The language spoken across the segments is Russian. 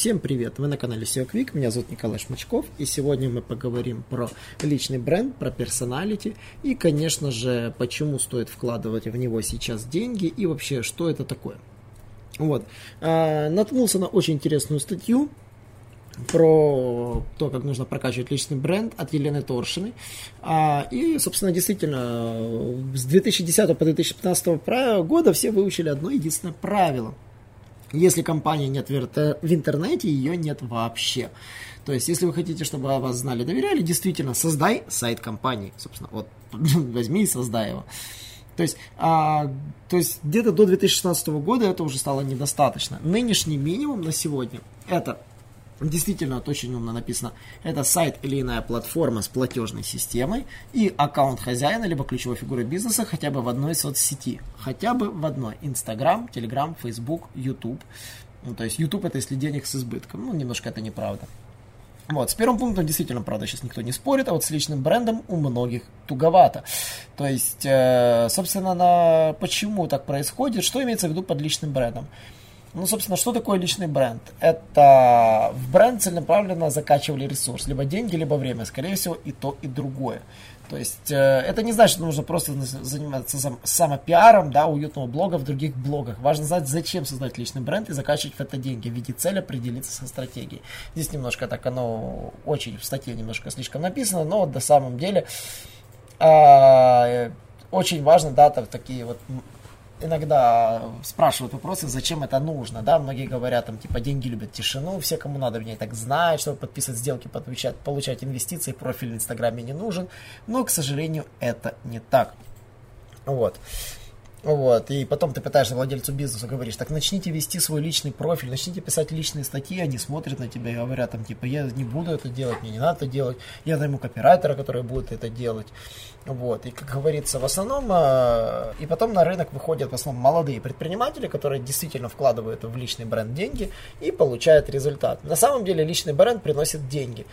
Всем привет! Вы на канале SEO Quick, меня зовут Николай Шмачков, и сегодня мы поговорим про личный бренд, про персоналити и, конечно же, почему стоит вкладывать в него сейчас деньги и вообще, что это такое. Вот. А, наткнулся на очень интересную статью про то, как нужно прокачивать личный бренд от Елены Торшиной. А, и, собственно, действительно, с 2010 по 2015 года все выучили одно единственное правило – если компании нет в интернете, ее нет вообще. То есть, если вы хотите, чтобы о вас знали, доверяли, действительно, создай сайт компании. Собственно, вот возьми и создай его. То есть, а, то есть где-то до 2016 года это уже стало недостаточно. Нынешний минимум на сегодня это Действительно, вот очень умно написано. Это сайт или иная платформа с платежной системой и аккаунт хозяина, либо ключевой фигуры бизнеса хотя бы в одной соцсети. Хотя бы в одной. Инстаграм, Телеграм, Фейсбук, Ютуб. Ну, то есть YouTube это если денег с избытком. Ну, немножко это неправда. Вот, с первым пунктом действительно, правда, сейчас никто не спорит, а вот с личным брендом у многих туговато. То есть, э, собственно, на почему так происходит, что имеется в виду под личным брендом? Ну, собственно, что такое личный бренд? Это в бренд целенаправленно закачивали ресурс, либо деньги, либо время. Скорее всего, и то, и другое. То есть, э, это не значит, что нужно просто заниматься сам, самопиаром, да, уютного блога в других блогах. Важно знать, зачем создать личный бренд и закачивать в это деньги. В виде цели определиться со стратегией. Здесь немножко так оно очень в статье немножко слишком написано, но на самом деле э, очень важно, да, там, такие вот иногда спрашивают вопросы, зачем это нужно, да, многие говорят, там, типа, деньги любят тишину, все, кому надо, мне так знают, чтобы подписывать сделки, получать, получать инвестиции, профиль в Инстаграме не нужен, но, к сожалению, это не так. Вот. Вот, и потом ты пытаешься владельцу бизнеса говоришь, так начните вести свой личный профиль, начните писать личные статьи, они смотрят на тебя и говорят, там, типа, я не буду это делать, мне не надо это делать, я найму копирайтера, который будет это делать. Вот, и, как говорится, в основном, э, и потом на рынок выходят в основном молодые предприниматели, которые действительно вкладывают в личный бренд деньги и получают результат. На самом деле личный бренд приносит деньги.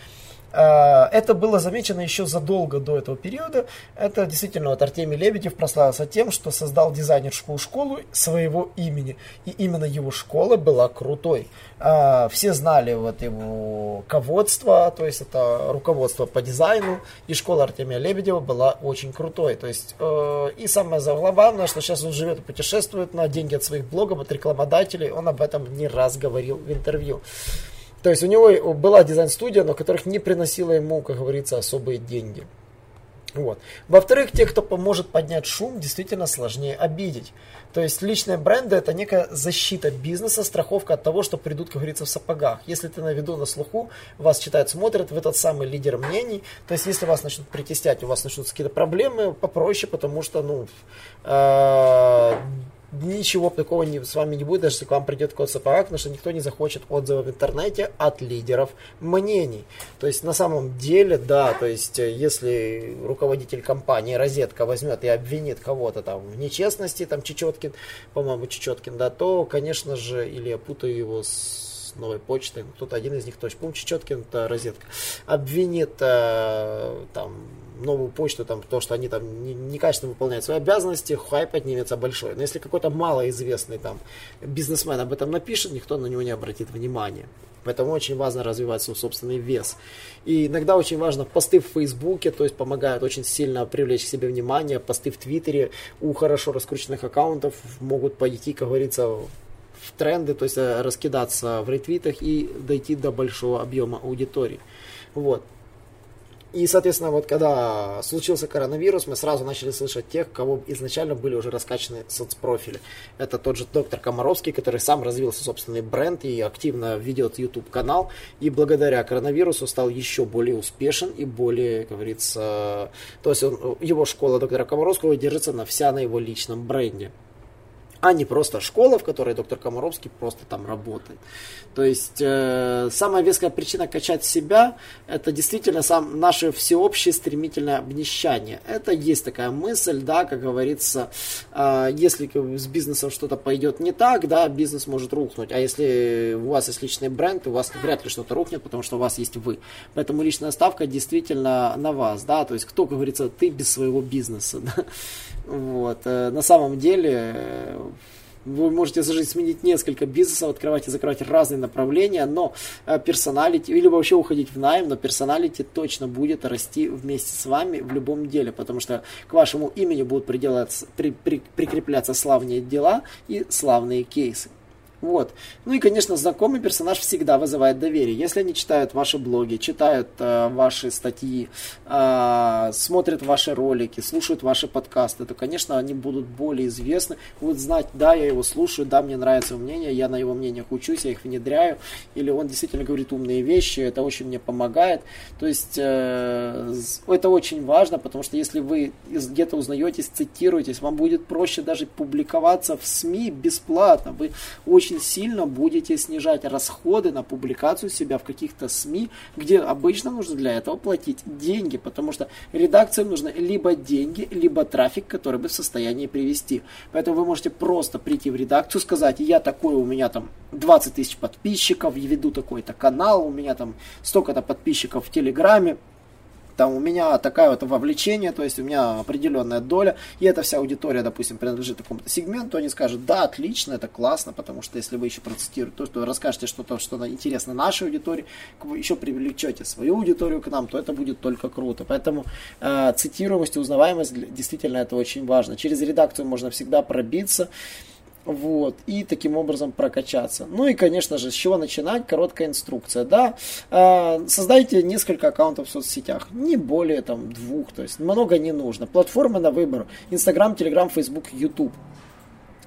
А, это было замечено еще задолго до этого периода. Это действительно вот Артемий Лебедев прославился тем, что создал дизайнерскую школу своего имени. И именно его школа была крутой. А, все знали вот его ководство, то есть это руководство по дизайну. И школа Артемия Лебедева была очень крутой. То есть, э, и самое главное, что сейчас он живет и путешествует на деньги от своих блогов, от рекламодателей. Он об этом не раз говорил в интервью. То есть у него была дизайн-студия, но которых не приносила ему, как говорится, особые деньги. Вот. Во-вторых, тех, кто поможет поднять шум, действительно сложнее обидеть. То есть личные бренды это некая защита бизнеса, страховка от того, что придут, как говорится, в сапогах. Если ты на виду, на слуху, вас читают, смотрят, вы тот самый лидер мнений. То есть если вас начнут притеснять, у вас начнутся какие-то проблемы, попроще, потому что, ну, э, ничего такого не, с вами не будет, даже если к вам придет код сапога, потому что никто не захочет отзывов в интернете от лидеров мнений. То есть на самом деле, да, то есть э, если руководитель компании Розетка возьмет и обвинит кого-то там в нечестности, там Чечеткин, по-моему, Чечеткин, да, то, конечно же, или я путаю его с новой почтой, кто-то один из них точно, по-моему, Чечеткин, это Розетка, обвинит э, там новую почту, там, то, что они там некачественно выполняют свои обязанности, хайп поднимется большой. Но если какой-то малоизвестный там бизнесмен об этом напишет, никто на него не обратит внимания. Поэтому очень важно развивать свой собственный вес. И иногда очень важно посты в Фейсбуке, то есть помогают очень сильно привлечь к себе внимание, посты в Твиттере у хорошо раскрученных аккаунтов могут пойти, как говорится, в тренды, то есть э, раскидаться в ретвитах и дойти до большого объема аудитории. Вот. И, соответственно, вот когда случился коронавирус, мы сразу начали слышать тех, кого изначально были уже раскачаны соцпрофили. Это тот же доктор Комаровский, который сам развился собственный бренд и активно ведет YouTube канал. И благодаря коронавирусу стал еще более успешен и более, как говорится, то есть он, его школа доктора Комаровского держится на вся на его личном бренде. А не просто школа, в которой доктор Комаровский просто там работает. То есть э, самая веская причина качать себя – это действительно сам, наше всеобщее стремительное обнищание. Это есть такая мысль, да, как говорится, э, если с бизнесом что-то пойдет не так, да, бизнес может рухнуть. А если у вас есть личный бренд, у вас вряд ли что-то рухнет, потому что у вас есть вы. Поэтому личная ставка действительно на вас, да, то есть кто, как говорится, ты без своего бизнеса, да? Вот. Э, на самом деле вы можете за жизнь сменить несколько бизнесов, открывать и закрывать разные направления, но э, персоналити, или вообще уходить в найм, но персоналити точно будет расти вместе с вами в любом деле, потому что к вашему имени будут при, при, прикрепляться славные дела и славные кейсы. Вот. Ну и, конечно, знакомый персонаж всегда вызывает доверие. Если они читают ваши блоги, читают э, ваши статьи, э, смотрят ваши ролики, слушают ваши подкасты, то, конечно, они будут более известны, будут знать, да, я его слушаю, да, мне нравится его мнение, я на его мнениях учусь, я их внедряю, или он действительно говорит умные вещи, это очень мне помогает. То есть э, это очень важно, потому что если вы где-то узнаетесь, цитируетесь, вам будет проще даже публиковаться в СМИ бесплатно. Вы очень очень сильно будете снижать расходы на публикацию себя в каких-то СМИ, где обычно нужно для этого платить деньги, потому что редакциям нужны либо деньги, либо трафик, который бы в состоянии привести. Поэтому вы можете просто прийти в редакцию, сказать, я такой, у меня там 20 тысяч подписчиков, я веду такой-то канал, у меня там столько-то подписчиков в Телеграме, там у меня такая вот вовлечение, то есть у меня определенная доля, и эта вся аудитория, допустим, принадлежит такому-то сегменту, они скажут, да, отлично, это классно, потому что если вы еще процитируете то, что расскажете что-то, что интересно нашей аудитории, еще привлечете свою аудиторию к нам, то это будет только круто. Поэтому э, цитируемость и узнаваемость действительно это очень важно. Через редакцию можно всегда пробиться вот, и таким образом прокачаться. Ну и, конечно же, с чего начинать? Короткая инструкция, да. А, создайте несколько аккаунтов в соцсетях, не более там двух, то есть много не нужно. Платформы на выбор, Инстаграм, Телеграм, Фейсбук, Ютуб.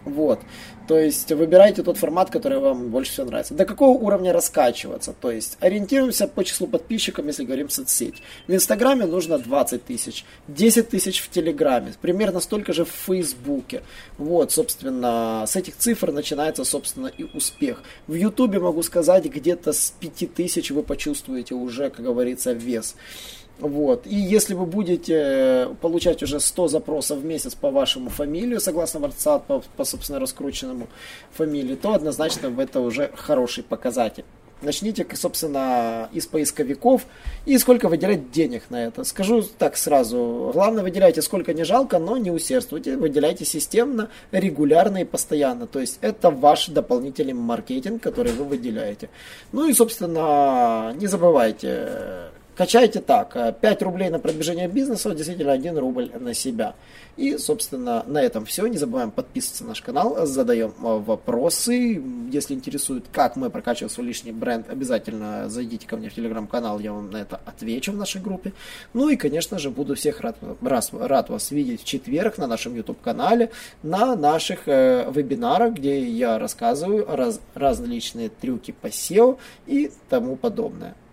Вот. То есть выбирайте тот формат, который вам больше всего нравится. До какого уровня раскачиваться? То есть ориентируемся по числу подписчиков, если говорим соцсеть. В Инстаграме нужно 20 тысяч, 10 тысяч в Телеграме, примерно столько же в Фейсбуке. Вот, собственно, с этих цифр начинается, собственно, и успех. В Ютубе могу сказать, где-то с 5 тысяч вы почувствуете уже, как говорится, вес. Вот. И если вы будете э, получать уже 100 запросов в месяц по вашему фамилию, согласно WhatsApp, по, по собственно раскрученному фамилии, то однозначно это уже хороший показатель. Начните, собственно, из поисковиков и сколько выделять денег на это. Скажу так сразу. Главное, выделяйте сколько не жалко, но не усердствуйте. Выделяйте системно, регулярно и постоянно. То есть это ваш дополнительный маркетинг, который вы выделяете. Ну и, собственно, не забывайте Качайте так, 5 рублей на продвижение бизнеса, действительно 1 рубль на себя. И, собственно, на этом все. Не забываем подписываться на наш канал, задаем э, вопросы. Если интересует, как мы прокачиваем свой лишний бренд, обязательно зайдите ко мне в телеграм-канал, я вам на это отвечу в нашей группе. Ну и, конечно же, буду всех рад, раз, рад вас видеть в четверг на нашем YouTube-канале, на наших э, вебинарах, где я рассказываю раз, различные трюки по SEO и тому подобное.